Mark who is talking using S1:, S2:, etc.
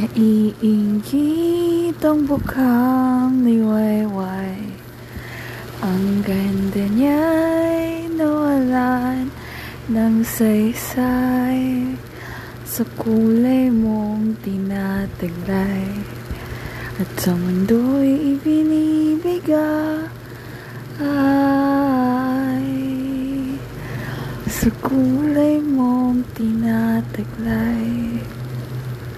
S1: Naiingit ang bukang liwayway. Ang ganda niya'y nawalan ng saysay Sa kulay mong tinataglay At sa mundo'y ibinibigay Sa kulay mong tinataglay